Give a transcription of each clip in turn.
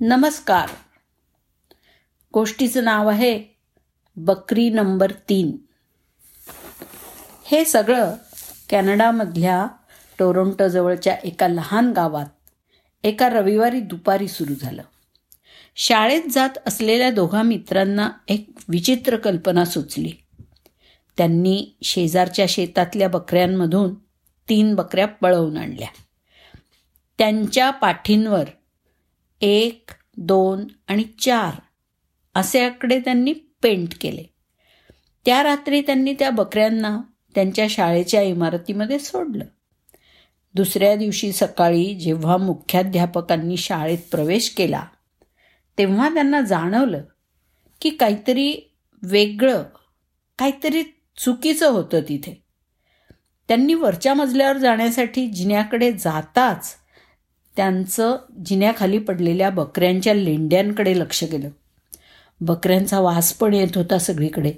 नमस्कार. गोष्टीचं नाव आहे बकरी नंबर तीन. हे सगळं कॅनडामधल्या टोरोंटोजवळच्या एका लहान गावात एका रविवारी दुपारी सुरू झालं. शाळेत जात असलेल्या दोघा मित्रांना एक विचित्र कल्पना सुचली. त्यांनी शेजारच्या शेतातल्या बकऱ्यांमधून तीन बकऱ्या पळवून आणल्या. त्यांच्या पाठींवर एक दोन आणि चार असे आकडे त्यांनी पेंट केले. त्या रात्री त्यांनी त्या बकऱ्यांना त्यांच्या शाळेच्या इमारतीमध्ये सोडलं. दुसऱ्या दिवशी सकाळी जेव्हा मुख्याध्यापकांनी शाळेत प्रवेश केला तेव्हा त्यांना जाणवलं की काहीतरी वेगळं काहीतरी चुकीचं होतं तिथे. त्यांनी वरच्या मजल्यावर जाण्यासाठी जिन्याकडे जाताच त्यांचं जिन्याखाली पडलेल्या बकऱ्यांच्या लेंड्यांकडे लक्ष गेलं. बकऱ्यांचा वास पण येत होता सगळीकडे.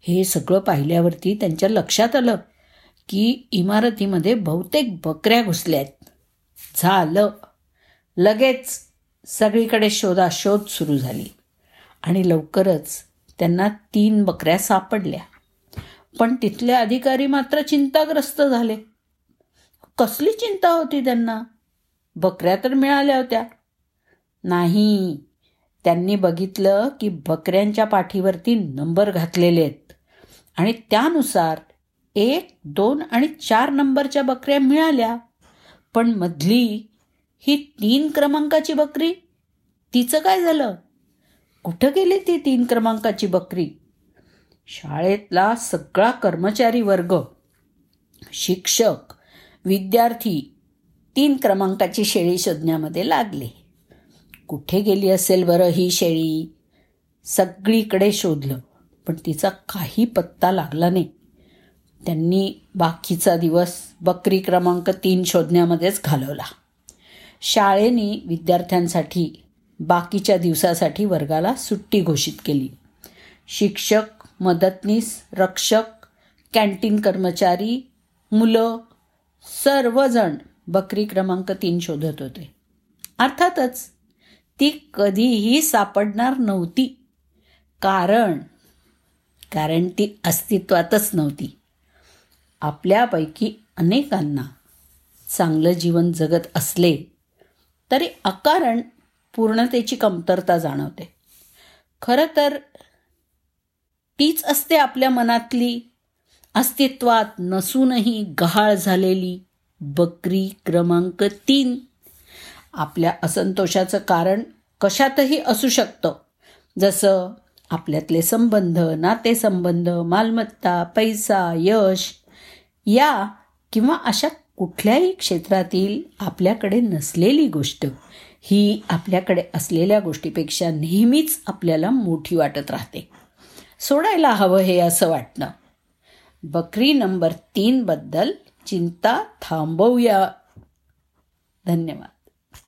हे सगळं पाहिल्यावरती त्यांच्या लक्षात आलं की इमारतीमध्ये बहुतेक बकऱ्या घुसल्या आहेत. झालं. लगेच सगळीकडे शोधाशोध सुरू झाली आणि लवकरच त्यांना तीन बकऱ्या सापडल्या. पण तिथले अधिकारी मात्र चिंताग्रस्त झाले. कसली चिंता होती त्यांना? बकऱ्या तर मिळाल्या होत्या. नाही त्यांनी बघितलं की बकऱ्यांच्या पाठीवरती नंबर घातलेले आहेत. आणि त्यानुसार एक दोन आणि चार नंबरच्या बकऱ्या मिळाल्या. पण मधली ही तीन क्रमांकाची बकरी तिचं काय झालं? कुठं गेली ती तीन क्रमांकाची बकरी? शाळेतला सगळा कर्मचारी वर्ग शिक्षक विद्यार्थी तीन क्रमांकाची शेळी शोधण्यामध्ये लागले. कुठे गेली असेल बरं ही शेळी? सगळीकडे शोधलं पण तिचा काही पत्ता लागला नाही. त्यांनी बाकीचा दिवस बकरी क्रमांक तीन शोधण्यामध्येच घालवला. शाळेने विद्यार्थ्यांसाठी बाकीच्या दिवसासाठी वर्गाला सुट्टी घोषित केली. शिक्षक मदतनीस रक्षक कॅन्टीन कर्मचारी मुलं सर्वजण बकरी क्रमांक तीन शोधत होते. अर्थातच ती कधीही सापडणार नव्हती. कारण कारण ती अस्तित्वातच नव्हती. आपल्यापैकी अनेकांना चांगलं जीवन जगत असले तरी अकारण पूर्णतेची कमतरता जाणवते. खरं तर तीच असते आपल्या मनातली अस्तित्वात नसूनही गहाळ झालेली बकरी क्रमांक तीन. आपल्या असंतोषाचं कारण कशातही असू शकतं. जसं आपल्यातले संबंध नातेसंबंध मालमत्ता पैसा यश या किंवा अशा कुठल्याही क्षेत्रातील आपल्याकडे नसलेली गोष्ट ही आपल्याकडे असलेल्या गोष्टीपेक्षा नेहमीच आपल्याला मोठी वाटत राहते. सोडायला हवं हे असं वाटणं. बकरी नंबर तीनबद्दल चिंता थांबवूया. धन्यवाद.